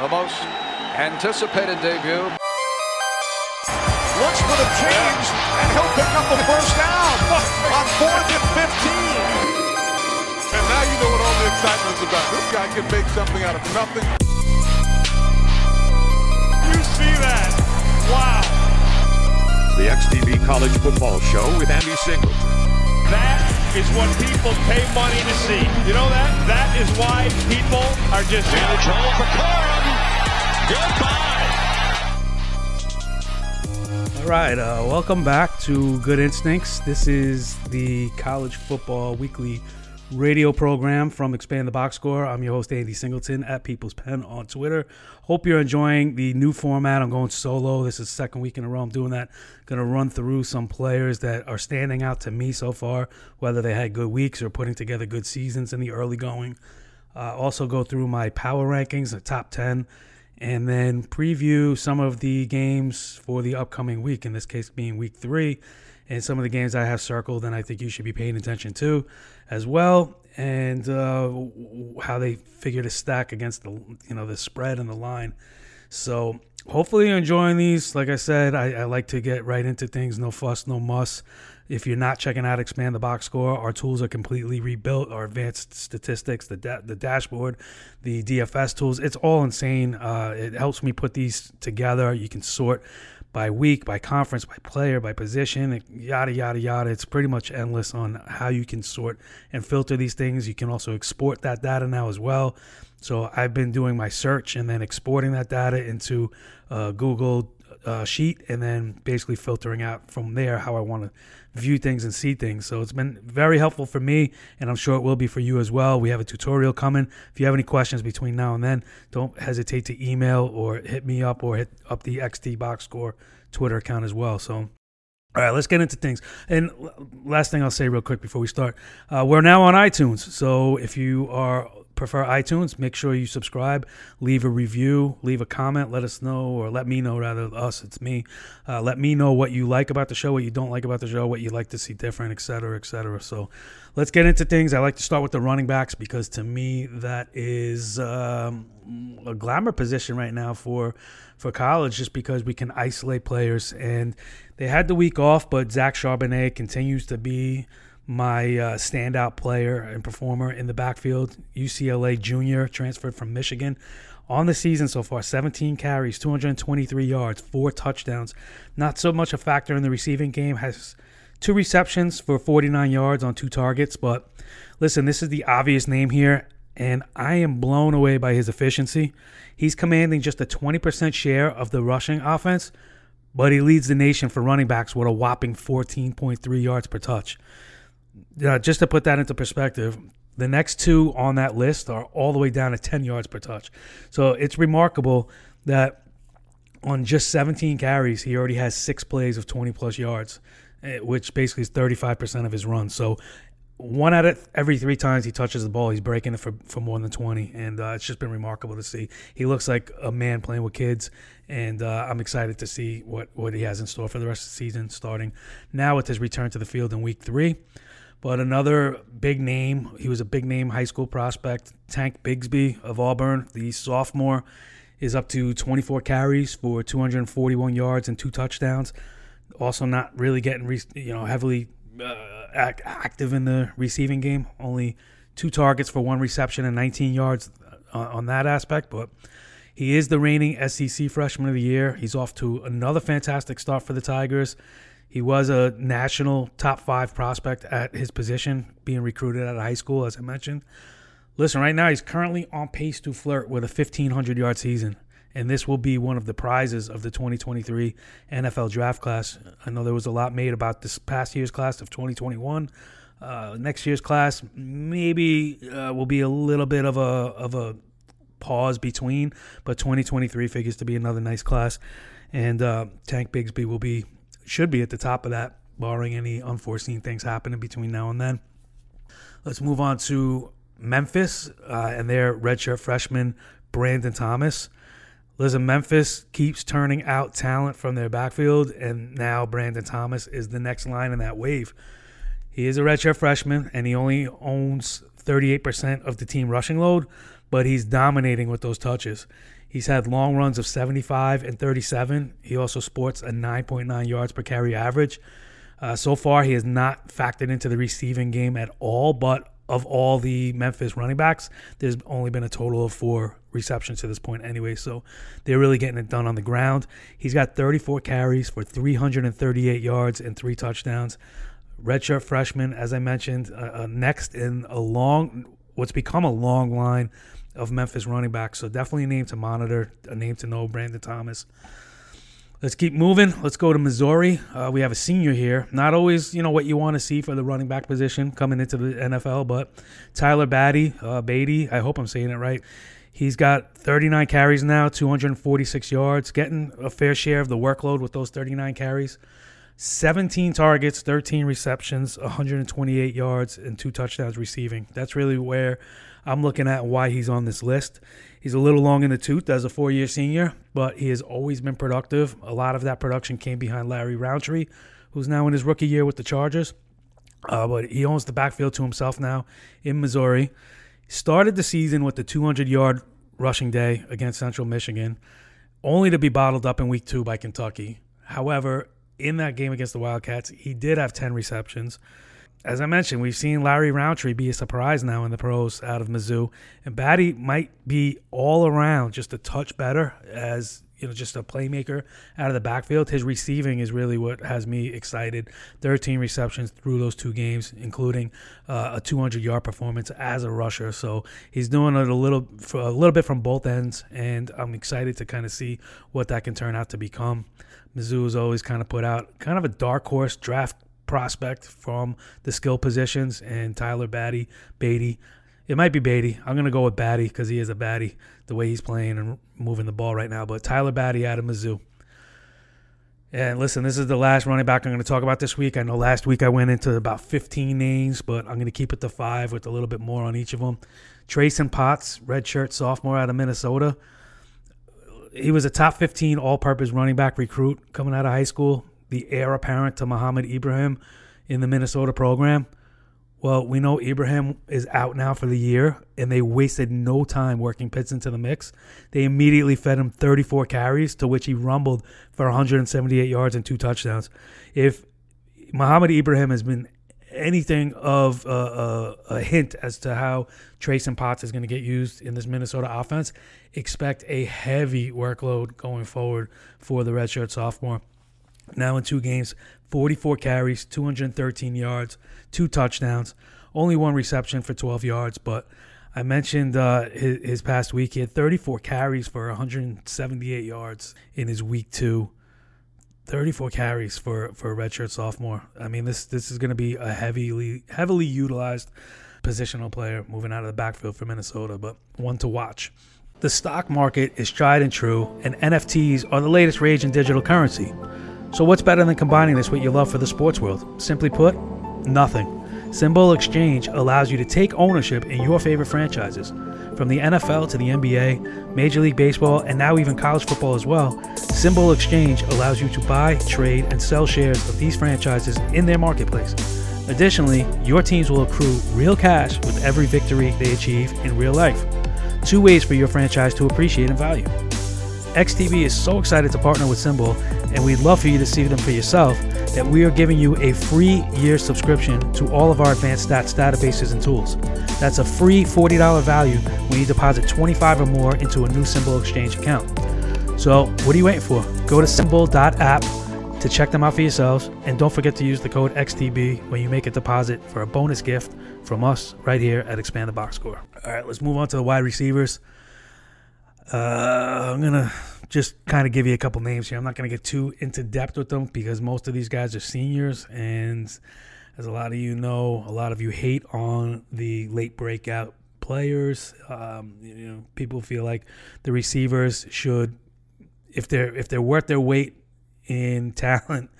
the most anticipated debut. Looks for the change, and he'll pick up the first down on fourth and 15. And now you know what all the excitement is about. This guy can make something out of nothing. You see that? Wow. The XTB College Football Show with Andy Singleton. That is what people pay money to see. You know that? That is why people are just. Advantage hole for Corum. Goodbye. All right, uh, welcome back to Good Instincts. This is the College Football Weekly radio program from Expand the Box Score. I'm your host, Andy Singleton, at People's Pen on Twitter. Hope you're enjoying the new format. I'm going solo. This is second week in a row I'm doing that. Going to run through some players that are standing out to me so far, whether they had good weeks or putting together good seasons in the early going. Uh, also, go through my power rankings, the top 10, and then preview some of the games for the upcoming week, in this case being week three and some of the games I have circled and I think you should be paying attention to as well, and uh, how they figure to stack against the you know the spread and the line. So hopefully you're enjoying these. Like I said, I, I like to get right into things. No fuss, no muss. If you're not checking out Expand the Box Score, our tools are completely rebuilt. Our advanced statistics, the da- the dashboard, the DFS tools, it's all insane. Uh, it helps me put these together. You can sort by week, by conference, by player, by position, yada, yada, yada. It's pretty much endless on how you can sort and filter these things. You can also export that data now as well. So I've been doing my search and then exporting that data into uh, Google uh, Sheet and then basically filtering out from there how I want to view things and see things. So it's been very helpful for me, and I'm sure it will be for you as well. We have a tutorial coming. If you have any questions between now and then, don't hesitate to email or hit me up or hit up the XT Box Score Twitter account as well. So. All right, let's get into things. And last thing I'll say real quick before we start, uh, we're now on iTunes. So if you are prefer iTunes, make sure you subscribe, leave a review, leave a comment, let us know, or let me know, rather, us, it's me. Uh, let me know what you like about the show, what you don't like about the show, what you'd like to see different, et cetera, et cetera. So let's get into things. I like to start with the running backs because to me, that is um, a glamour position right now for, for college just because we can isolate players. And they had the week off, but Zach Charbonnet continues to be my uh, standout player and performer in the backfield, UCLA junior, transferred from Michigan. On the season so far, 17 carries, 223 yards, four touchdowns. Not so much a factor in the receiving game. Has two receptions for 49 yards on two targets. But listen, this is the obvious name here, and I am blown away by his efficiency. He's commanding just a 20% share of the rushing offense, but he leads the nation for running backs with a whopping 14.3 yards per touch uh, just to put that into perspective, the next two on that list are all the way down to 10 yards per touch. So it's remarkable that on just 17 carries, he already has six plays of 20 plus yards, eh, which basically is 35% of his run. So one out of every three times he touches the ball, he's breaking it for, for more than 20. And uh, it's just been remarkable to see. He looks like a man playing with kids. And uh, I'm excited to see what, what he has in store for the rest of the season, starting now with his return to the field in week three. But another big name, he was a big name high school prospect, Tank Bigsby of Auburn, the sophomore, is up to 24 carries for 241 yards and two touchdowns. Also, not really getting you know heavily uh, active in the receiving game. Only two targets for one reception and 19 yards uh, on that aspect, but. He is the reigning SEC Freshman of the Year. He's off to another fantastic start for the Tigers. He was a national top five prospect at his position, being recruited out of high school, as I mentioned. Listen, right now he's currently on pace to flirt with a 1,500 yard season, and this will be one of the prizes of the 2023 NFL draft class. I know there was a lot made about this past year's class of 2021. Uh, next year's class maybe uh, will be a little bit of a of a pause between, but 2023 figures to be another nice class, and uh, Tank Bigsby will be should be at the top of that, barring any unforeseen things happening between now and then. Let's move on to Memphis uh, and their redshirt freshman Brandon Thomas. Listen, Memphis keeps turning out talent from their backfield, and now Brandon Thomas is the next line in that wave. He is a redshirt freshman, and he only owns 38% of the team rushing load, but he's dominating with those touches. He's had long runs of 75 and 37. He also sports a 9.9 yards per carry average. Uh, so far, he has not factored into the receiving game at all, but of all the Memphis running backs, there's only been a total of four receptions to this point anyway. So they're really getting it done on the ground. He's got 34 carries for 338 yards and three touchdowns. Redshirt freshman, as I mentioned, uh, uh, next in a long, what's become a long line of Memphis running backs. So definitely a name to monitor, a name to know, Brandon Thomas. Let's keep moving. Let's go to Missouri. Uh, we have a senior here. Not always, you know, what you want to see for the running back position coming into the NFL, but Tyler Batty, uh, Beatty. I hope I'm saying it right. He's got 39 carries now, 246 yards, getting a fair share of the workload with those 39 carries. 17 targets, 13 receptions, 128 yards, and two touchdowns receiving. That's really where I'm looking at why he's on this list. He's a little long in the tooth as a four year senior, but he has always been productive. A lot of that production came behind Larry Rountree, who's now in his rookie year with the Chargers. Uh, but he owns the backfield to himself now in Missouri. Started the season with the 200 yard rushing day against Central Michigan, only to be bottled up in week two by Kentucky. However, in that game against the Wildcats, he did have 10 receptions. As I mentioned, we've seen Larry Rountree be a surprise now in the pros out of Mizzou, and Batty might be all around just a touch better as you know just a playmaker out of the backfield. His receiving is really what has me excited. 13 receptions through those two games, including uh, a 200 yard performance as a rusher. So he's doing it a little a little bit from both ends, and I'm excited to kind of see what that can turn out to become. Mizzou has always kind of put out kind of a dark horse draft prospect from the skill positions, and Tyler Batty, Beatty. It might be Beatty. I'm going to go with Batty because he is a Batty, the way he's playing and moving the ball right now. But Tyler Batty out of Mizzou. And listen, this is the last running back I'm going to talk about this week. I know last week I went into about 15 names, but I'm going to keep it to five with a little bit more on each of them. Trayson Potts, redshirt sophomore out of Minnesota he was a top 15 all-purpose running back recruit coming out of high school, the heir apparent to Mohamed Ibrahim in the Minnesota program. Well, we know Ibrahim is out now for the year, and they wasted no time working Pitts into the mix. They immediately fed him 34 carries, to which he rumbled for 178 yards and two touchdowns. If Mohamed Ibrahim has been anything of a, a, a, hint as to how Trayson Potts is going to get used in this Minnesota offense, expect a heavy workload going forward for the redshirt sophomore. Now in two games, 44 carries, 213 yards, two touchdowns, only one reception for 12 yards. But I mentioned uh, his, his past week, he had 34 carries for 178 yards in his week two 34 carries for for a redshirt sophomore. I mean, this this is going to be a heavily heavily utilized positional player moving out of the backfield for Minnesota, but one to watch. The stock market is tried and true, and NFTs are the latest rage in digital currency. So, what's better than combining this with your love for the sports world? Simply put, nothing. SimBull Exchange allows you to take ownership in your favorite franchises. From the NFL to the NBA, Major League Baseball, and now even college football as well, SimBull Exchange allows you to buy, trade, and sell shares of these franchises in their marketplace. Additionally, your teams will accrue real cash with every victory they achieve in real life. Two ways for your franchise to appreciate and value. XTB is so excited to partner with SimBull, and we'd love for you to see them for yourself that we are giving you a free year subscription to all of our advanced stats databases and tools. That's a free $40 value when you deposit 25 or more into a new SimBull Exchange account. So, what are you waiting for? Go to simbull.app to check them out for yourselves, and don't forget to use the code XTB when you make a deposit for a bonus gift from us right here at Expand the Box Score. All right, let's move on to the wide receivers. Uh, I'm gonna just kind of give you a couple names here. I'm not going to get too into depth with them because most of these guys are seniors, and as a lot of you know, a lot of you hate on the late breakout players. Um, you know, people feel like the receivers should, if they're if they're worth their weight in talent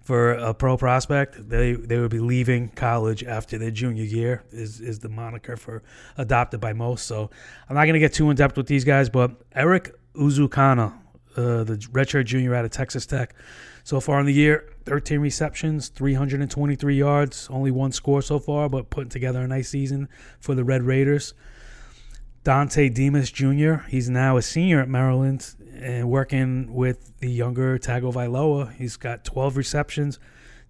for a pro prospect, they they would be leaving college after their junior year. Is is the moniker for adopted by most. So I'm not going to get too in depth with these guys, but Eric Ezukanne, uh, the redshirt junior out of Texas Tech. So far in the year, 13 receptions, 323 yards, only one score so far, but putting together a nice season for the Red Raiders. Dontay Demus Jr. He's now a senior at Maryland and working with the younger Tagovailoa. He's got 12 receptions,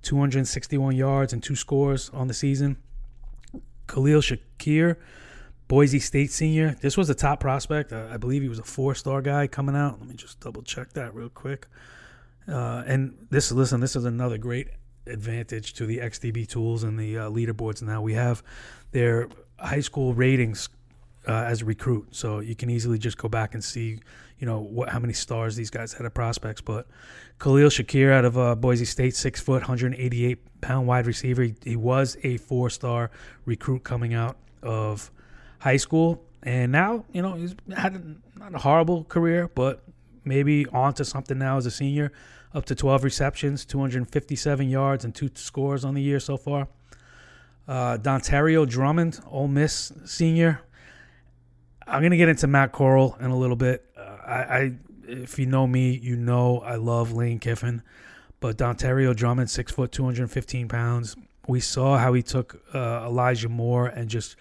261 yards, and two scores on the season. Khalil Shakir, Boise State senior. This was a top prospect. Uh, I believe he was a four-star guy coming out. Let me just double check that real quick. Uh, and this, listen, this is another great advantage to the XTB tools and the uh, leaderboards. Now we have their high school ratings uh, as a recruit, so you can easily just go back and see, you know, what how many stars these guys had at prospects. But Khalil Shakir out of uh, Boise State, six foot, 188 pound wide receiver. He, he was a four star recruit coming out of high school, and now you know he's had not a horrible career, but maybe on to something now as a senior. Up to 12 receptions, 257 yards, and two scores on the year so far. Uh, Dontario Drummond, Ole Miss senior. I'm gonna get into Matt Corral in a little bit. Uh, I, I, if you know me, you know I love Lane Kiffin, but Dontario Drummond, six foot, 215 pounds. We saw how he took uh, Elijah Moore and just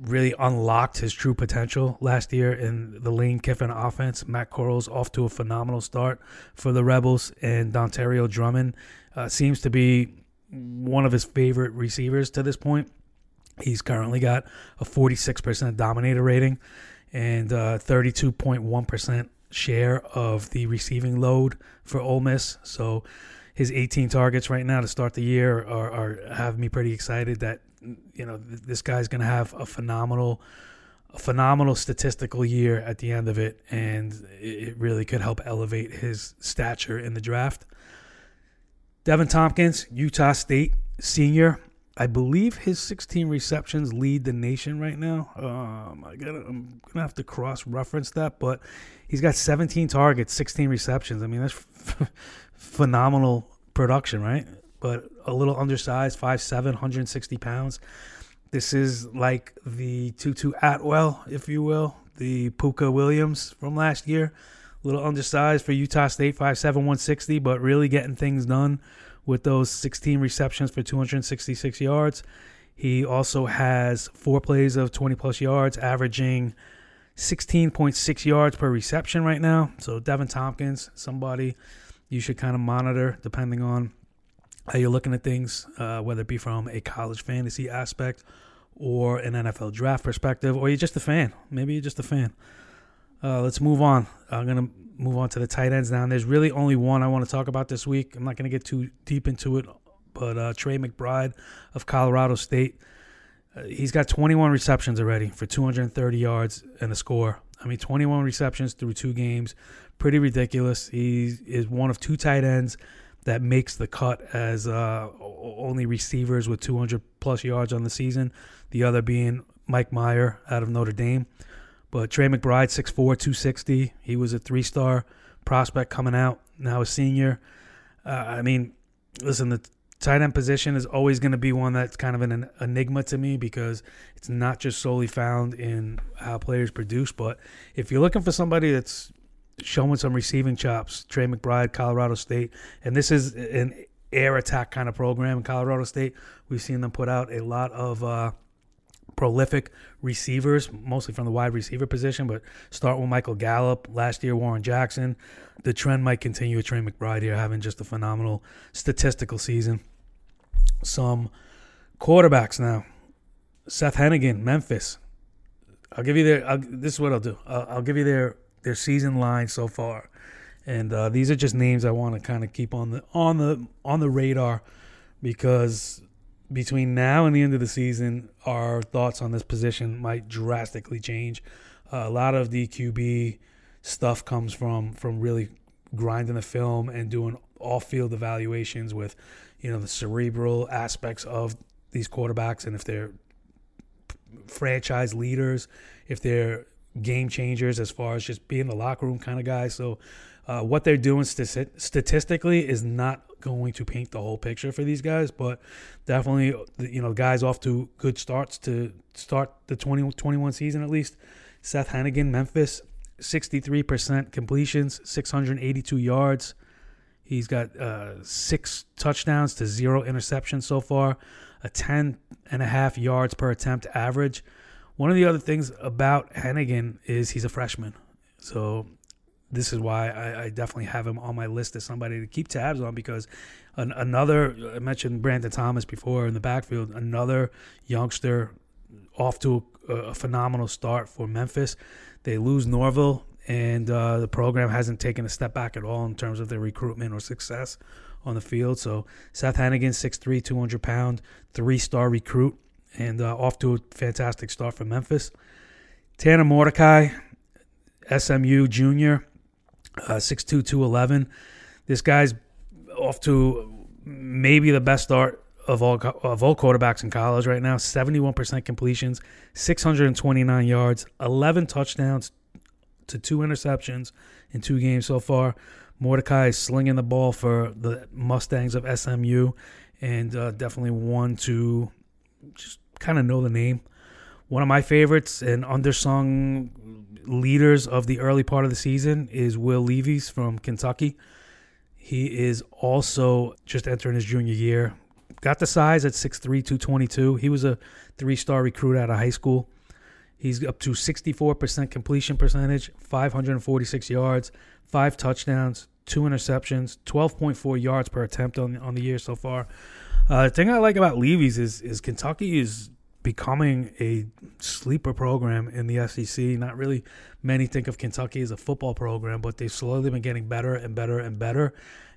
really unlocked his true potential last year in the Lane Kiffin offense. Matt Corral's off to a phenomenal start for the Rebels, and Dontario Drummond uh, seems to be one of his favorite receivers to this point. He's currently got a 46% dominator rating and uh, 32.1% share of the receiving load for Ole Miss. So his 18 targets right now to start the year are, are have me pretty excited that you know this guy's going to have a phenomenal a phenomenal statistical year at the end of it and it really could help elevate his stature in the draft. Deven Thompkins, Utah State senior, I believe his 16 receptions lead the nation right now. Um, I I'm gonna have to cross reference that, but he's got 17 targets, 16 receptions. I mean, that's phenomenal production, right? But a little undersized, 5'7", 160 pounds. This is like the Tutu Atwell, if you will, the Puka Williams from last year. A little undersized for Utah State, 5'7", 160, but really getting things done with those 16 receptions for 266 yards. He also has four plays of 20 plus yards, averaging 16.6 yards per reception right now. So Deven Thompkins, somebody you should kind of monitor depending on how you're looking at things, uh, whether it be from a college fantasy aspect or an NFL draft perspective, or you're just a fan. Maybe you're just a fan. Uh, let's move on. I'm gonna move on to the tight ends now. And there's really only one I want to talk about this week. I'm not going to get too deep into it, but uh, Trey McBride of Colorado State. Uh, he's got 21 receptions already for 230 yards and a score. I mean, 21 receptions through two games. Pretty ridiculous. He is one of two tight ends that makes the cut as uh, only receivers with 200 plus yards on the season. The other being Mike Mayer out of Notre Dame. But Trey McBride, 6'4", 260. He was a three-star prospect coming out, now a senior. Uh, I mean, listen, the tight end position is always going to be one that's kind of an enigma to me because it's not just solely found in how players produce. But if you're looking for somebody that's showing some receiving chops, Trey McBride, Colorado State, and this is an air attack kind of program in Colorado State. We've seen them put out a lot of uh, prolific receivers, mostly from the wide receiver position, but start with Michael Gallup. Last year, Warren Jackson. The trend might continue with Trey McBride here, having just a phenomenal statistical season. Some quarterbacks now. Seth Henigan, Memphis. I'll give you their. I'll, this is what I'll do. I'll, I'll, give you their their season line so far, and uh, these are just names I want to kind of keep on the on the on the radar because between now and the end of the season, our thoughts on this position might drastically change. Uh, a lot of the QB stuff comes from from really grinding the film and doing off-field evaluations with, you know, the cerebral aspects of these quarterbacks and if they're franchise leaders, if they're game changers as far as just being the locker room kind of guys. So, uh, what they're doing st- statistically is not going to paint the whole picture for these guys, but definitely, you know, guys off to good starts to start the 2021 season at least. Seth Henigan, Memphis, 63% completions, 682 yards. He's got uh, six touchdowns to zero interceptions so far, a 10 and a half yards per attempt average. One of the other things about Henigan is he's a freshman. So this is why I, I, definitely have him on my list as somebody to keep tabs on because an, another I mentioned Brandon Thomas before in the backfield, another youngster off to a, a phenomenal start for Memphis. They lose Norvell, and uh, the program hasn't taken a step back at all in terms of their recruitment or success on the field. So Seth Henigan, 6'3", 200 pound, three star recruit, and uh, off to a fantastic start for Memphis. Tanner Mordecai, SMU junior uh, 6'2", 211. This guy's off to maybe the best start of all of all quarterbacks in college right now. 71% completions, 629 yards, 11 touchdowns to two interceptions in two games so far. Mordecai is slinging the ball for the Mustangs of SMU, and uh, definitely one to just kind of know the name. One of my favorites and undersung leaders of the early part of the season is Will Levis from Kentucky. He is also just entering his junior year. Got the size at 6'3, 222. He was a three star recruit out of high school. He's up to 64% completion percentage, 546 yards, five touchdowns, two interceptions, 12.4 yards per attempt on, on the year so far. Uh, the thing I like about Levis is, is Kentucky is becoming a sleeper program in the SEC. Not really many think of Kentucky as a football program, but they've slowly been getting better and better and better,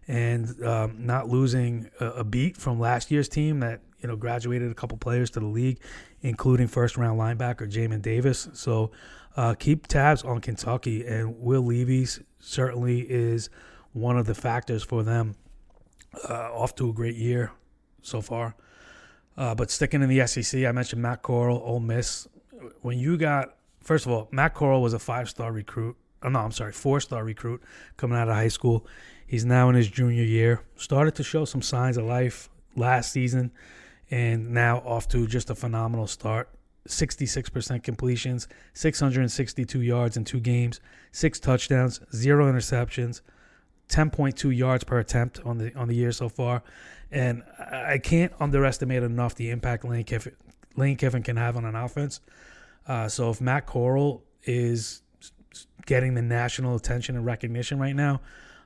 and um, not losing a, a, beat from last year's team that you know graduated a couple players to the league, including first round linebacker Jamin Davis. So uh, keep tabs on Kentucky, and Will Levis certainly is one of the factors for them. Uh, off to a great year so far. Uh, but sticking in the SEC, I mentioned Matt Corral, Ole Miss. When you got, first of all, Matt Corral was a five star recruit. Oh, no, I'm sorry, four star recruit coming out of high school. He's now in his junior year. Started to show some signs of life last season, and now off to just a phenomenal start. 66% completions, 662 yards in two games, six touchdowns, zero interceptions, 10.2 yards per attempt on the on the year so far. And I can't underestimate enough the impact Lane Kiffin, Lane Kiffin can have on an offense. Uh, so if Matt Corral is getting the national attention and recognition right now,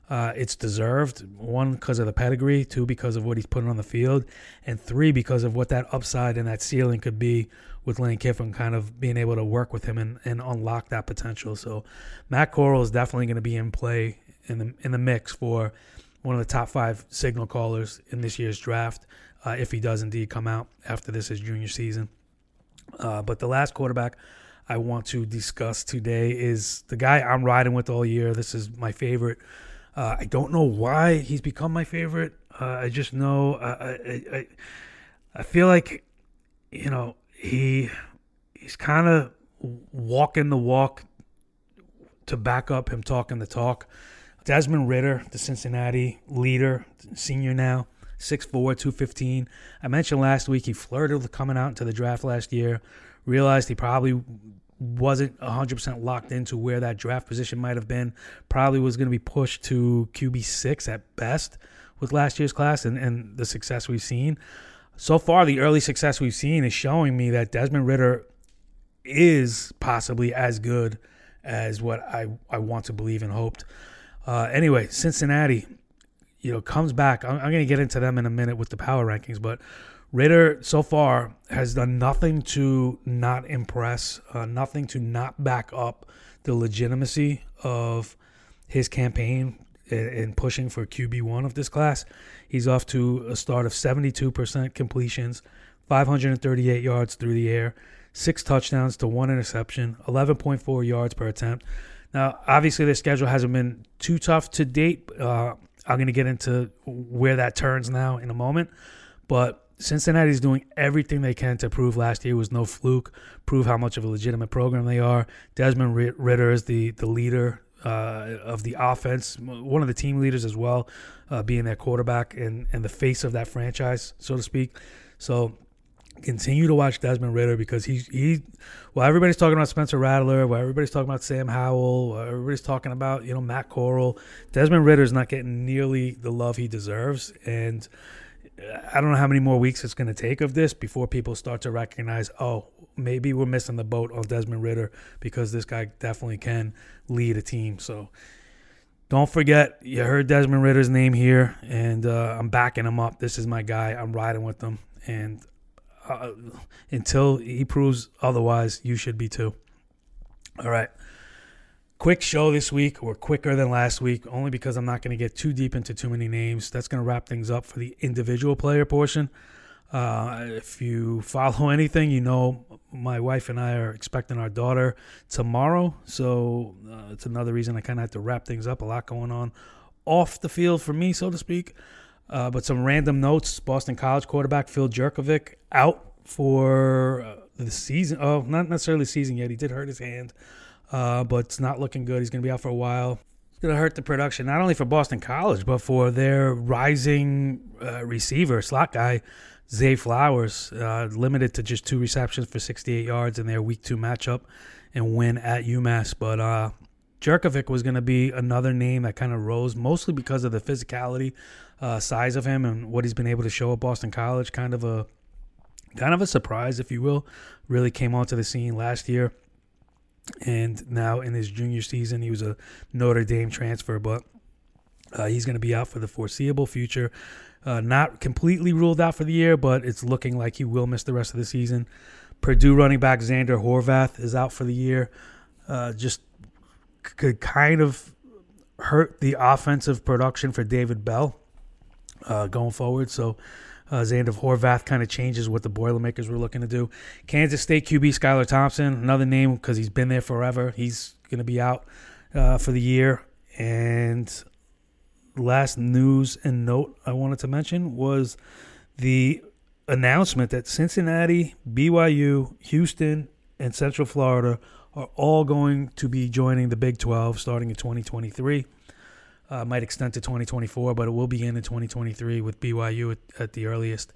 uh, it's deserved. One, because of the pedigree. Two, because of what he's putting on the field. And three, because of what that upside and that ceiling could be with Lane Kiffin kind of being able to work with him and, and unlock that potential. So Matt Corral is definitely going to be in play in the in the mix for one of the top five signal callers in this year's draft, uh, if he does indeed come out after this his junior season. Uh, but the last quarterback I want to discuss today is the guy I'm riding with all year. This is my favorite. Uh, I don't know why he's become my favorite. Uh, I just know I, I, I, I feel like you know he he's kind of walking the walk to back up him talking the talk. Desmond Ridder, the Cincinnati leader, senior now, 6'4, 215. I mentioned last week he flirted with coming out into the draft last year, realized he probably wasn't 100% locked into where that draft position might have been, probably was going to be pushed to QB6 at best with last year's class and, and the success we've seen. So far, the early success we've seen is showing me that Desmond Ridder is possibly as good as what I, I want to believe and hoped. Uh, anyway, Cincinnati, you know, comes back. I'm, I'm going to get into them in a minute with the power rankings, but Ridder so far has done nothing to not impress, uh, nothing to not back up the legitimacy of his campaign in pushing for QB1 of this class. He's off to a start of 72% completions, 538 yards through the air, six touchdowns to one interception, 11.4 yards per attempt. Now, obviously, their schedule hasn't been too tough to date. Uh, I'm going to get into where that turns now in a moment. But Cincinnati's doing everything they can to prove last year was no fluke, prove how much of a legitimate program they are. Desmond Ridder is the, the leader uh, of the offense, one of the team leaders as well, uh, being their quarterback and, and the face of that franchise, so to speak. So continue to watch Desmond Ridder because he's he. Well, everybody's talking about Spencer Rattler. Well, everybody's talking about Sam Howell. Well, everybody's talking about you know Matt Corral. Desmond Ridder is not getting nearly the love he deserves, and I don't know how many more weeks it's going to take of this before people start to recognize, oh, maybe we're missing the boat on Desmond Ridder because this guy definitely can lead a team. So don't forget, you heard Desmond Ridder's name here, and uh, I'm backing him up. This is my guy. I'm riding with him, and uh, until he proves otherwise, you should be too. All right. Quick show this week, or quicker than last week, only because I'm not going to get too deep into too many names. That's going to wrap things up for the individual player portion. Uh, if you follow anything, you know my wife and I are expecting our daughter tomorrow. So uh, it's another reason I kind of have to wrap things up. A lot going on off the field for me, so to speak. Uh, but some random notes Boston College quarterback Phil Jurkovec out for uh, the season. Oh, not necessarily season yet. He did hurt his hand uh, but it's not looking good. He's going to be out for a while. It's going to hurt the production, not only for Boston College, but for their rising uh, receiver, slot guy, Zay Flowers, uh, limited to just two receptions for 68 yards in their week two matchup and win at UMass. But uh, Jurkovec was going to be another name that kind of rose, mostly because of the physicality, uh, size of him, and what he's been able to show at Boston College. Kind of a, kind of a surprise, if you will. Really came onto the scene last year and now in his junior season, he was a Notre Dame transfer, but uh, he's going to be out for the foreseeable future. Uh, not completely ruled out for the year, but it's looking like he will miss the rest of the season. Purdue running back Zander Horvath is out for the year. Uh, just could kind of hurt the offensive production for David Bell uh, going forward. So uh, Zander Horvath kind of changes what the Boilermakers were looking to do. Kansas State QB Skylar Thompson, another name because he's been there forever. He's going to be out uh, for the year. And last news and note I wanted to mention was the announcement that Cincinnati, BYU, Houston, and Central Florida are all going to be joining the Big 12 starting in 2023. Uh, might extend to 2024, but it will begin in 2023 with BYU at, at the earliest.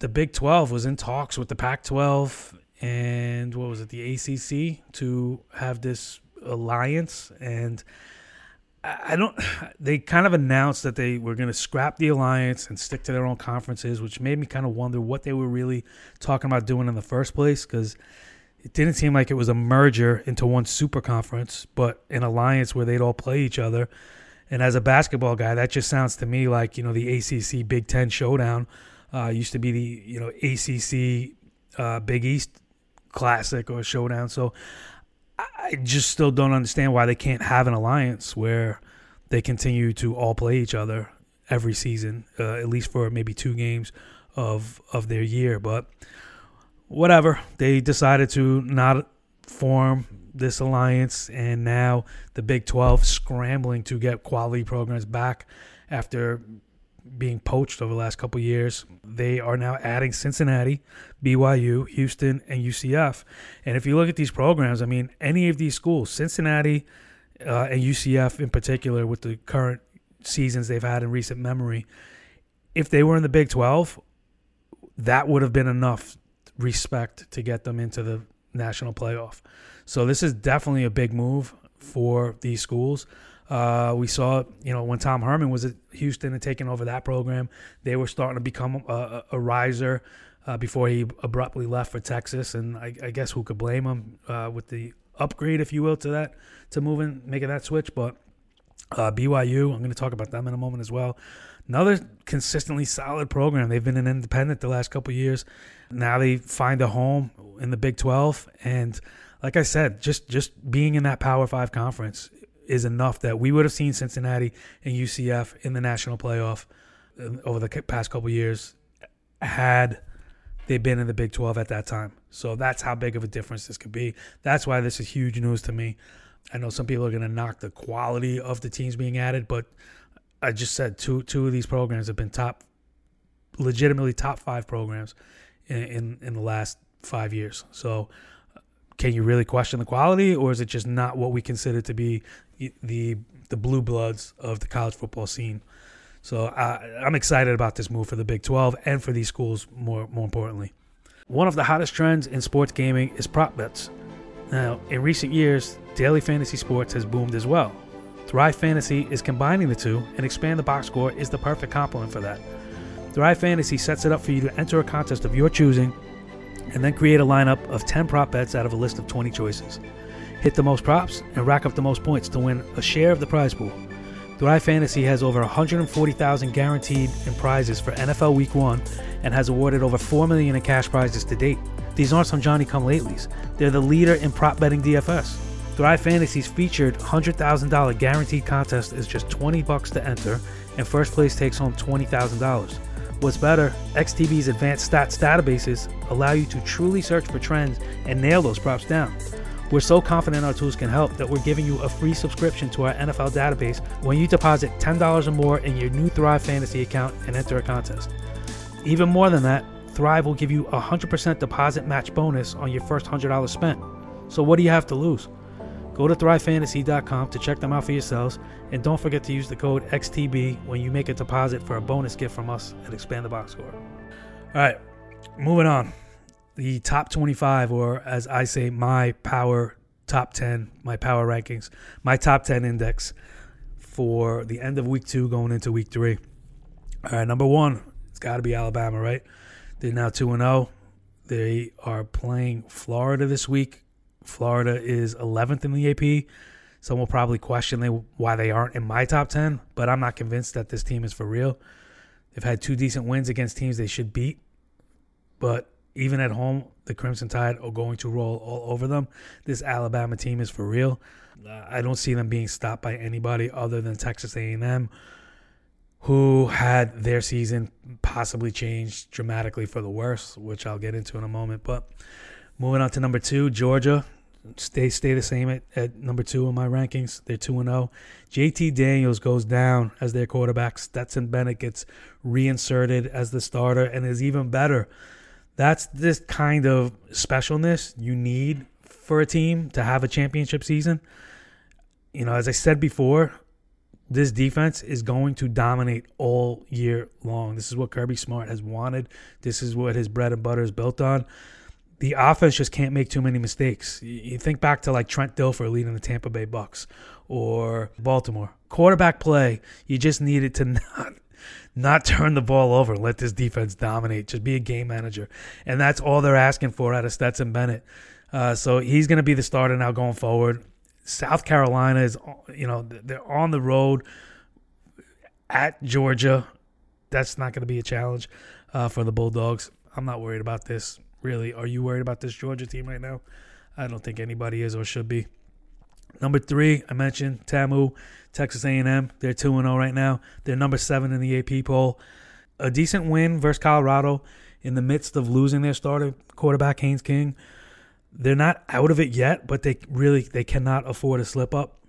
The Big 12 was in talks with the Pac 12 and what was it, the ACC to have this alliance. And I don't, they kind of announced that they were going to scrap the alliance and stick to their own conferences, which made me kind of wonder what they were really talking about doing in the first place because it didn't seem like it was a merger into one super conference, but an alliance where they'd all play each other. And as a basketball guy, that just sounds to me like you know the ACC Big Ten showdown uh, used to be the you know ACC uh, Big East Classic or showdown. So I just still don't understand why they can't have an alliance where they continue to all play each other every season, uh, at least for maybe two games of of their year. But whatever, they decided to not form this alliance, and now the Big 12 scrambling to get quality programs back after being poached over the last couple years. They are now adding Cincinnati, BYU, Houston, and UCF. And if you look at these programs, I mean, any of these schools, Cincinnati uh, and UCF in particular, with the current seasons they've had in recent memory, if they were in the Big 12, that would have been enough respect to get them into the national playoff. So this is definitely a big move for these schools. Uh, we saw, you know, when Tom Herman was at Houston and taking over that program, they were starting to become a, a riser uh, before he abruptly left for Texas. And I, I guess who could blame him uh, with the upgrade, if you will, to that, to moving, making that switch. But uh, BYU, I'm going to talk about them in a moment as well. Another consistently solid program. They've been an independent the last couple years. Now they find a home in the Big 12 and like I said, just just being in that Power Five conference is enough that we would have seen Cincinnati and UCF in the national playoff uh, over the past couple years had they been in the Big 12 at that time. So that's how big of a difference this could be. That's why this is huge news to me. I know some people are going to knock the quality of the teams being added, but I just said two two of these programs have been top, legitimately top five programs in in, in the last five years. So uh, can you really question the quality, or is it just not what we consider to be the the blue bloods of the college football scene? So I, I'm excited about this move for the Big 12 and for these schools more more importantly. One of the hottest trends in sports gaming is prop bets. Now, in recent years, daily fantasy sports has boomed as well. Thrive Fantasy is combining the two, and Expand the Box Score is the perfect complement for that. Thrive Fantasy sets it up for you to enter a contest of your choosing and then create a lineup of 10 prop bets out of a list of 20 choices. Hit the most props and rack up the most points to win a share of the prize pool. Thrive Fantasy has over 140,000 guaranteed in prizes for NFL Week 1 and has awarded over 4 million in cash prizes to date. These aren't some Johnny come latelys. They're the leader in prop betting DFS. Thrive Fantasy's featured $100,000 guaranteed contest is just 20 bucks to enter, and first place takes home $20,000. What's better, XTB's advanced stats databases allow you to truly search for trends and nail those props down. We're so confident our tools can help that we're giving you a free subscription to our NFL database when you deposit $10 or more in your new Thrive Fantasy account and enter a contest. Even more than that, Thrive will give you a 100% deposit match bonus on your first $100 spent. So what do you have to lose? Go to thrivefantasy.com to check them out for yourselves, and don't forget to use the code XTB when you make a deposit for a bonus gift from us at Expand the Box Score. All right, moving on. The top 25, or as I say, my power top 10, my power rankings, my top 10 index for the end of week two going into week three. All right, number one, it's got to be Alabama, right? They're now 2 0. They are playing Florida this week. Florida is 11th in the AP. Some will probably question they, why they aren't in my top 10, but I'm not convinced that this team is for real. They've had two decent wins against teams they should beat, but even at home, the Crimson Tide are going to roll all over them. This Alabama team is for real. I don't see them being stopped by anybody other than Texas A&M, who had their season possibly changed dramatically for the worse, which I'll get into in a moment. But moving on to number two, Georgia stay stay the same at, at number two in my rankings. They're two and oh. zero. JT Daniels goes down as their quarterback. Stetson Bennett gets reinserted as the starter and is even better. That's this kind of specialness you need for a team to have a championship season. You know, as I said before, this defense is going to dominate all year long. This is what Kirby Smart has wanted. This is what his bread and butter is built on the offense just can't make too many mistakes. You think back to like Trent Dilfer leading the Tampa Bay Bucks or Baltimore. Quarterback play, you just needed to not not turn the ball over, let this defense dominate, just be a game manager. And that's all they're asking for out of Stetson Bennett. Uh, so he's going to be the starter now going forward. South Carolina is, you know, they're on the road at Georgia. That's not going to be a challenge uh, for the Bulldogs. I'm not worried about this really. Are you worried about this Georgia team right now? I don't think anybody is or should be. Number three, I mentioned TAMU, Texas A&M. They're two and zero oh right now. They're number seven in the AP poll. A decent win versus Colorado in the midst of losing their starter quarterback Haynes King. They're not out of it yet, but they really they cannot afford a slip up.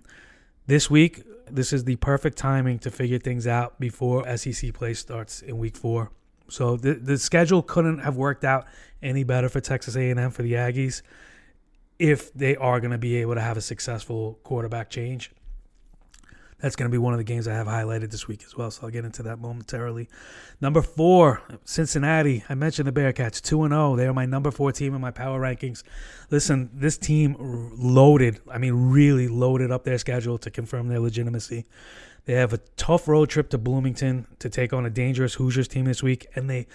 This week, this is the perfect timing to figure things out before SEC play starts in week four. So the the schedule couldn't have worked out any better for Texas A&M for the Aggies if they are going to be able to have a successful quarterback change. That's going to be one of the games I have highlighted this week as well, so I'll get into that momentarily. Number four, Cincinnati. I mentioned the Bearcats, 2 0. They are my number four team in my power rankings. Listen, this team loaded, I mean, really loaded up their schedule to confirm their legitimacy. They have a tough road trip to Bloomington to take on a dangerous Hoosiers team this week, and they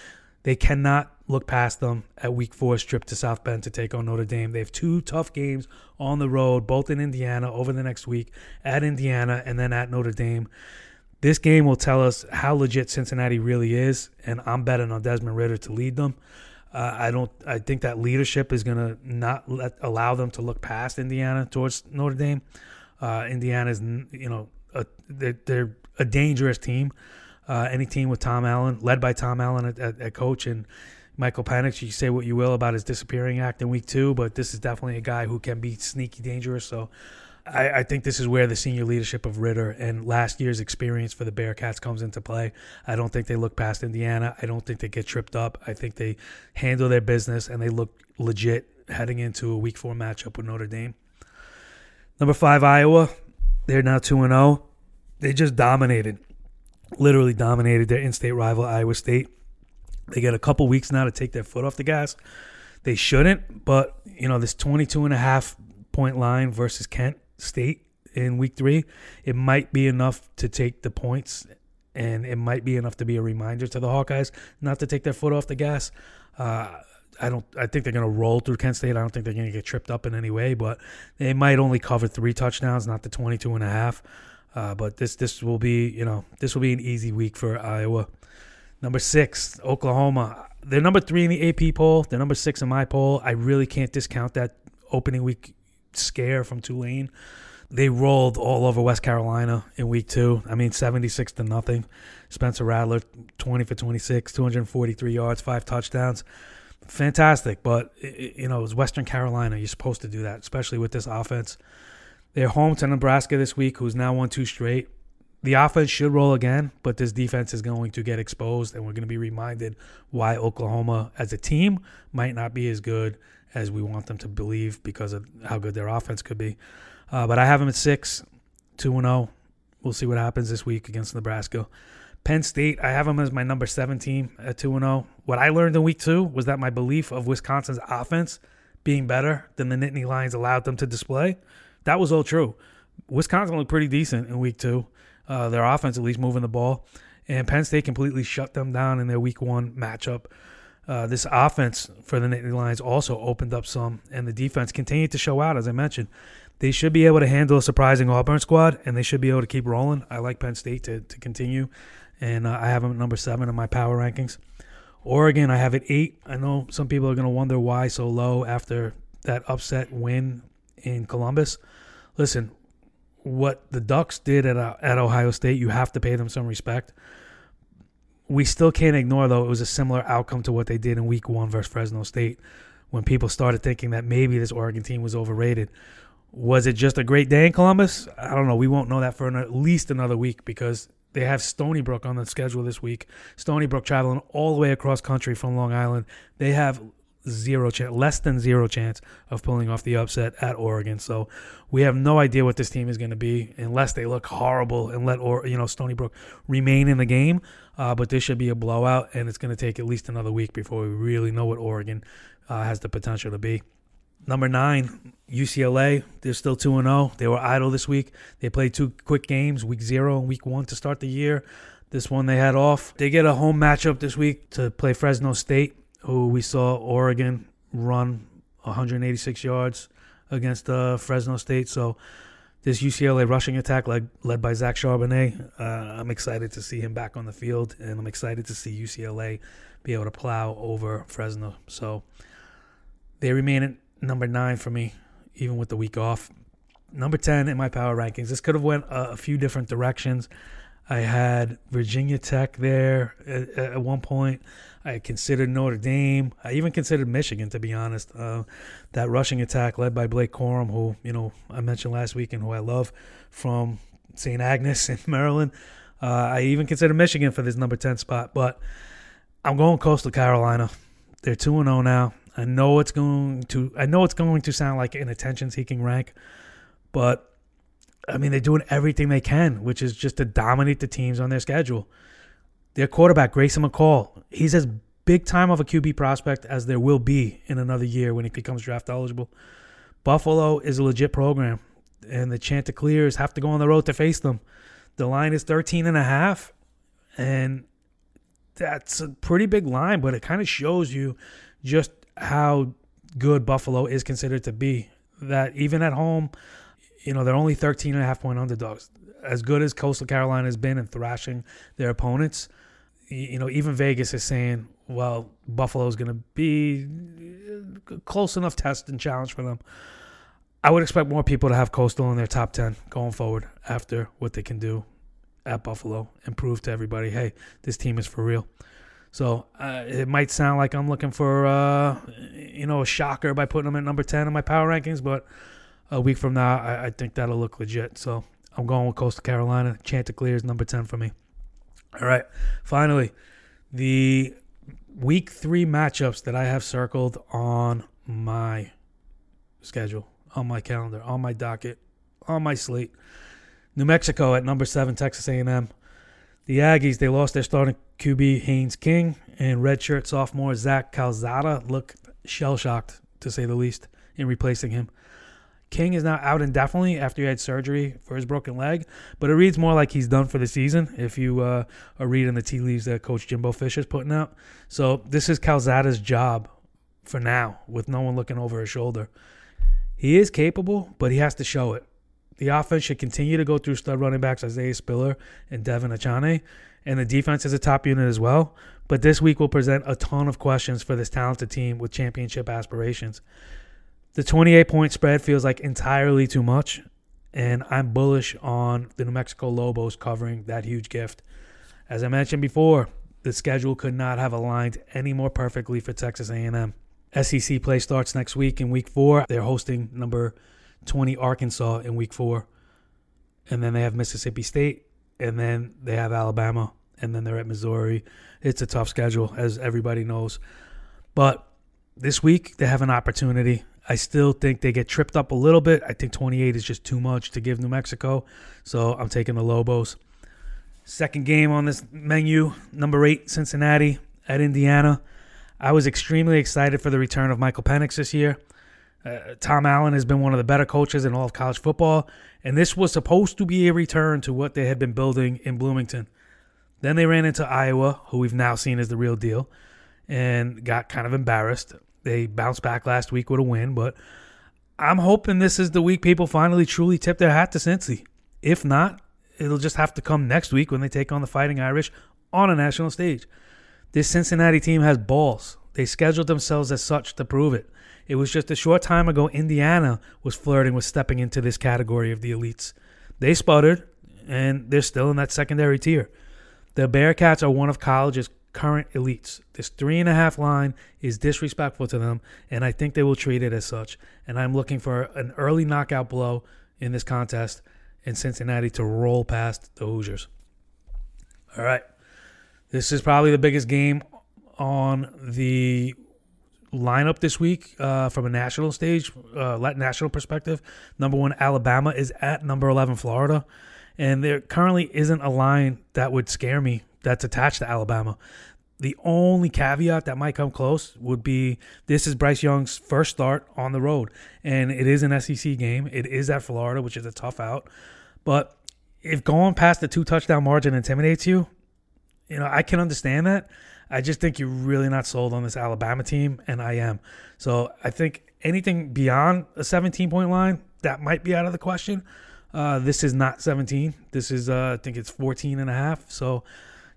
they cannot look past them at week four's trip to South Bend to take on Notre Dame. They have two tough games on the road, both in Indiana over the next week, at Indiana and then at Notre Dame. This game will tell us how legit Cincinnati really is, and I'm betting on Desmond Ridder to lead them. Uh, I don't. I think that leadership is going to not let allow them to look past Indiana towards Notre Dame. Uh, Indiana is, you know, a, they're, they're a dangerous team uh, any team with Tom Allen, led by Tom Allen at, at, at coach and Michael Penix. You say what you will about his disappearing act in week two, but this is definitely a guy who can be sneaky dangerous. So I, I, think this is where the senior leadership of Ridder and last year's experience for the Bearcats comes into play. I don't think they look past Indiana. I don't think they get tripped up. I think they handle their business and they look legit heading into a week four matchup with Notre Dame. Number five, Iowa. They're now 2 0. They just dominated literally dominated their in-state rival Iowa State. They get a couple weeks now to take their foot off the gas. They shouldn't, but you know this 22 and a half point line versus Kent State in week 3, it might be enough to take the points and it might be enough to be a reminder to the Hawkeyes not to take their foot off the gas. Uh, I don't. I think they're going to roll through Kent State. I don't think they're going to get tripped up in any way, but they might only cover three touchdowns, not the 22 and a half. Uh, but this this will be you know this will be an easy week for Iowa. Number six, Oklahoma. They're number three in the AP poll. They're number six in my poll. I really can't discount that opening week scare from Tulane. They rolled all over West Carolina in week two. I mean, 76 to nothing. Spencer Rattler, 20 for 26, 243 yards, five touchdowns. Fantastic. But, you know, it was Western Carolina. You're supposed to do that, especially with this offense. They're home to Nebraska this week, who's now won two straight. The offense should roll again, but this defense is going to get exposed, and we're going to be reminded why Oklahoma as a team might not be as good as we want them to believe because of how good their offense could be. Uh, but I have them at six, two and zero. We'll see what happens this week against Nebraska. Penn State, I have them as my number seven team at two and zero. What I learned in week two was that my belief of Wisconsin's offense being better than the Nittany Lions allowed them to display, that was all true. Wisconsin looked pretty decent in week two. Uh, their offense at least moving the ball, and Penn State completely shut them down in their week one matchup. Uh, this offense for the Nittany Lions also opened up some, and the defense continued to show out, as I mentioned. They should be able to handle a surprising Auburn squad, and they should be able to keep rolling. I like Penn State to, to continue, and uh, I have them at number seven in my power rankings. Oregon, I have it eight. I know some people are going to wonder why so low after that upset win in Columbus. Listen, what the Ducks did at, uh, at Ohio State, you have to pay them some respect. We still can't ignore, though, it was a similar outcome to what they did in week one versus Fresno State when people started thinking that maybe this Oregon team was overrated. Was it just a great day in Columbus? I don't know. We won't know that for an, at least another week because they have Stony Brook on the schedule this week. Stony Brook traveling all the way across country from Long Island. They have zero chance, less than zero chance of pulling off the upset at Oregon. So we have no idea what this team is going to be unless they look horrible and let or you know Stony Brook remain in the game. Uh, but this should be a blowout, and it's going to take at least another week before we really know what Oregon uh, has the potential to be. Number nine, UCLA. They're still 2 0. They were idle this week. They played two quick games, week zero and week one to start the year. This one they had off. They get a home matchup this week to play Fresno State, who we saw Oregon run 186 yards against uh, Fresno State. So this UCLA rushing attack led, led by Zach Charbonnet, uh, I'm excited to see him back on the field, and I'm excited to see UCLA be able to plow over Fresno. So they remain number nine for me, even with the week off. Number 10 in my power rankings. This could have went a, a few different directions. I had Virginia Tech there at, at, one point. I considered Notre Dame. I even considered Michigan, to be honest. Uh, that rushing attack led by Blake Corum, who you know I mentioned last week and who I love from St. Agnes in Maryland. Uh, I even considered Michigan for this number ten spot, but I'm going Coastal Carolina. They're two and zero oh now. I know it's going to I know it's going to sound like an attention seeking rank, but I mean they're doing everything they can, which is just to dominate the teams on their schedule. Their quarterback, Grayson McCall, he's as big time of a QB prospect as there will be in another year when he becomes draft eligible. Buffalo is a legit program, and the Chanticleers have to go on the road to face them. The line is 13 and a half, and that's a pretty big line, but it kind of shows you just how good Buffalo is considered to be. That even at home, you know, they're only 13 and a half point underdogs. As good as Coastal Carolina has been in thrashing their opponents, you know, even Vegas is saying, well, Buffalo is going to be a close enough test and challenge for them. I would expect more people to have Coastal in their top 10 going forward after what they can do at Buffalo and prove to everybody, hey, this team is for real. So uh, it might sound like I'm looking for uh, you know a shocker by putting them at number ten in my power rankings, but a week from now I, I think that'll look legit. So I'm going with Coastal Carolina. Chanticleer is number ten for me. All right, finally the week three matchups that I have circled on my schedule, on my calendar, on my docket, on my slate. New Mexico at number seven, Texas A&M. The Aggies, they lost their starting QB Haynes King and redshirt sophomore Zach Calzada look shell shocked, to say the least, in replacing him. King is now out indefinitely after he had surgery for his broken leg, but it reads more like he's done for the season if you uh, are reading the tea leaves that Coach Jimbo Fisher is putting out. So this is Calzada's job for now, with no one looking over his shoulder. He is capable, but he has to show it. The offense should continue to go through stud running backs Isaiah Spiller and Devon Achane, and the defense is a top unit as well. But this week will present a ton of questions for this talented team with championship aspirations. The 28 point spread feels like entirely too much, and I'm bullish on the New Mexico Lobos covering that huge gift. As I mentioned before, the schedule could not have aligned any more perfectly for Texas A&M. SEC play starts next week in week 4. They're hosting number 20 Arkansas in week 4. And then they have Mississippi State and then they have Alabama and then they're at Missouri. It's a tough schedule as everybody knows. But this week they have an opportunity I still think they get tripped up a little bit. I think 28 is just too much to give New Mexico. So I'm taking the Lobos. Second game on this menu, number eight, Cincinnati at Indiana. I was extremely excited for the return of Michael Penix this year. Uh, Tom Allen has been one of the better coaches in all of college football, and this was supposed to be a return to what they had been building in Bloomington. Then they ran into Iowa, who we've now seen as the real deal, and got kind of embarrassed. They bounced back last week with a win, but I'm hoping this is the week people finally truly tip their hat to Cincy. If not, it'll just have to come next week when they take on the Fighting Irish on a national stage. This Cincinnati team has balls. They scheduled themselves as such to prove it. It was just a short time ago Indiana was flirting with stepping into this category of the elites. They sputtered, and they're still in that secondary tier. The Bearcats are one of college's current elites. This three and a half line is disrespectful to them, and I think they will treat it as such. And I'm looking for an early knockout blow in this contest in Cincinnati to roll past the Hoosiers. All right. This is probably the biggest game on the lineup this week uh, from a national stage, uh, national perspective. Number one, Alabama is at number 11, Florida. And there currently isn't a line that would scare me that's attached to Alabama. The only caveat that might come close would be this is Bryce Young's first start on the road, and it is an SEC game. It is at Florida, which is a tough out. But if going past the two touchdown margin intimidates you, you know I can understand that. I just think you're really not sold on this Alabama team, and I am. So I think anything beyond a 17 point line that might be out of the question. Uh, this is not 17. This is uh, I think it's 14 and a half. So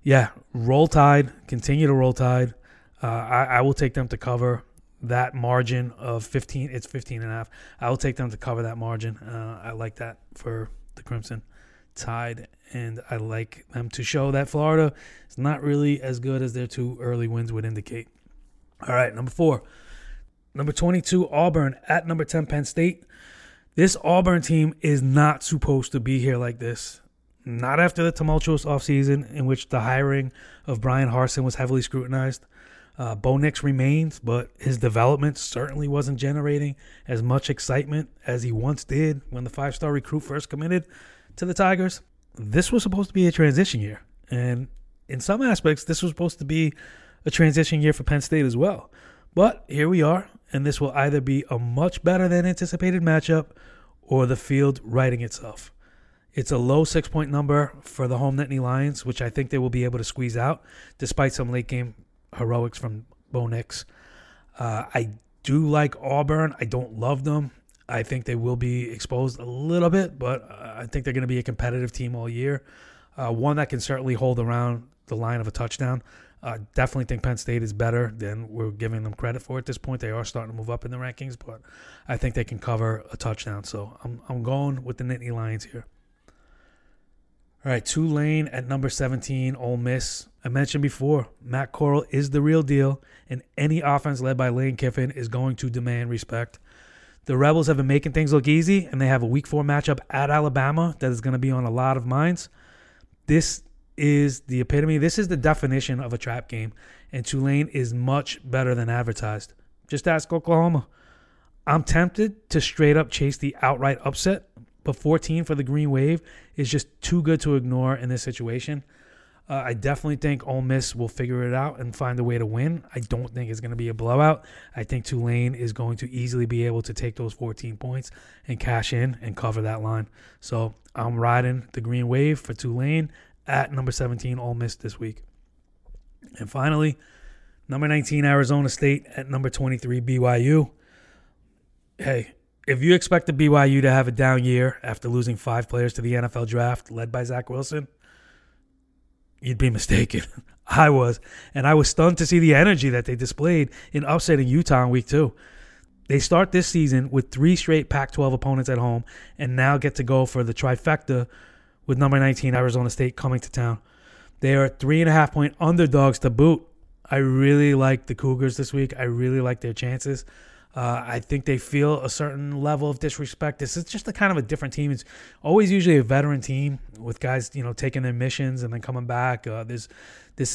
yeah, roll tide, continue to roll tide. Uh, I, I, will take them to cover that margin of 15. It's 15 and a half. I will take them to cover that margin. Uh, I like that for the Crimson Tide, and I like them to show that Florida is not really as good as their two early wins would indicate. All right, number four. Number 22, Auburn at number 10, Penn State. This Auburn team is not supposed to be here like this. Not after the tumultuous offseason in which the hiring of Bryan Harsin was heavily scrutinized. Uh, Bo Nix remains, but his development certainly wasn't generating as much excitement as he once did when the five star recruit first committed to the Tigers. This was supposed to be a transition year. And in some aspects, this was supposed to be a transition year for Penn State as well. But here we are, and this will either be a much better than anticipated matchup or the field righting itself. It's a low six point number for the home Nittany Lions, which I think they will be able to squeeze out despite some late game heroics from Bo Nix. Uh, I do like Auburn. I don't love them. I think they will be exposed a little bit, but I think they're going to be a competitive team all year. Uh, one that can certainly hold around the line of a touchdown. Uh, definitely think Penn State is better than we're giving them credit for at this point. They are starting to move up in the rankings, but I think they can cover a touchdown. So I'm, I'm going with the Nittany Lions here. All right, Tulane at number 17, Ole Miss. I mentioned before, Matt Corral is the real deal, and any offense led by Lane Kiffin is going to demand respect. The Rebels have been making things look easy, and they have a week four matchup at Alabama that is going to be on a lot of minds. This is the epitome, this is the definition of a trap game, and Tulane is much better than advertised. Just ask Oklahoma. I'm tempted to straight up chase the outright upset but 14 for the Green Wave is just too good to ignore in this situation. Uh, I definitely think Ole Miss will figure it out and find a way to win. I don't think it's going to be a blowout. I think Tulane is going to easily be able to take those 14 points and cash in and cover that line. So I'm riding the green wave for Tulane at number 17 Ole Miss this week. And finally, number 19 Arizona State at number 23 BYU. Hey, if you expect the BYU to have a down year after losing five players to the NFL draft led by Zach Wilson, you'd be mistaken. I was. And I was stunned to see the energy that they displayed in upsetting Utah in week two. They start this season with three straight Pac 12 opponents at home and now get to go for the trifecta with number 19 Arizona State coming to town. They are three and a half point underdogs to boot. I really like the Cougars this week. I really like their chances. Uh, I think they feel a certain level of disrespect. This is just a kind of a different team. It's always usually a veteran team with guys, you know, taking their missions and then coming back. Uh, this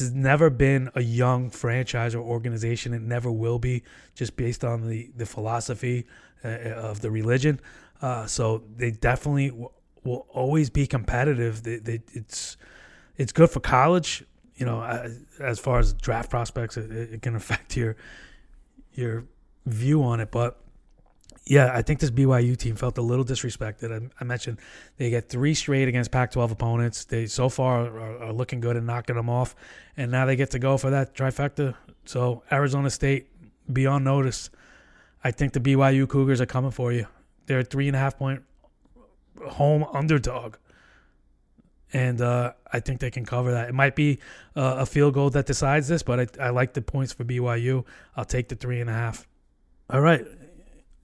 has never been a young franchise or organization. It never will be, just based on the the philosophy uh, of the religion. Uh, so they definitely w- will always be competitive. They, they, it's it's good for college. You know, as, as far as draft prospects, it, it can affect your your view on it. But yeah, I think this BYU team felt a little disrespected. I, I mentioned they get three straight against Pac-12 opponents. They so far are, are, looking good and knocking them off, and now they get to go for that trifecta. So Arizona State, be on notice. I think the BYU Cougars are coming for you. They're a three and a half point home underdog. And uh, I think they can cover that. It might be uh, a field goal that decides this, but I, I like the points for BYU. I'll take the three and a half. All right.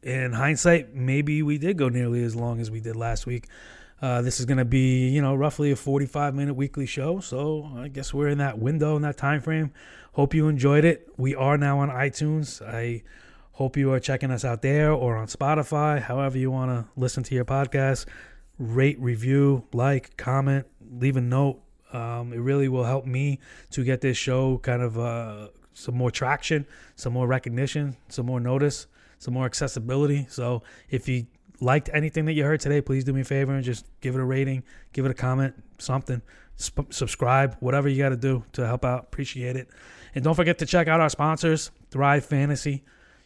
In hindsight, maybe we did go nearly as long as we did last week. Uh, this is going to be, you know, roughly a 45 minute weekly show. So I guess we're in that window, in that time frame. Hope you enjoyed it. We are now on iTunes. I hope you are checking us out there or on Spotify, however you want to listen to your podcast. Rate, review, like, comment, leave a note. Um, it really will help me to get this show kind of uh, some more traction, some more recognition, some more notice, some more accessibility. So if you liked anything that you heard today, please do me a favor and just give it a rating, give it a comment, something. Sp- subscribe, whatever you got to do to help out. Appreciate it. And don't forget to check out our sponsors, Thrive Fantasy,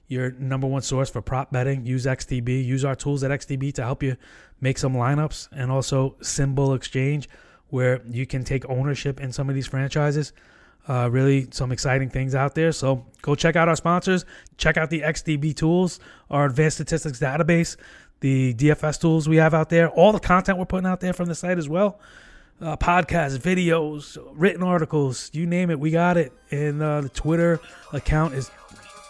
your number one source for prop betting. Use XTB. Use our tools at XTB to help you make some lineups. And also SimBull Exchange, where you can take ownership in some of these franchises. Uh, really, some exciting things out there. So go check out our sponsors. Check out the XTB tools, our advanced statistics database, the DFS tools we have out there, all the content we're putting out there from the site as well. Uh, podcasts, videos, written articles, you name it, we got it. And uh, the Twitter account is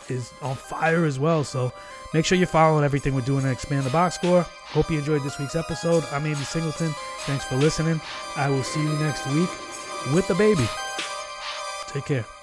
is on fire as well. So make sure you're following everything we're doing to expand the box score. Hope you enjoyed this week's episode. I'm Andy Singleton. Thanks for listening. I will see you next week with the baby. Take care.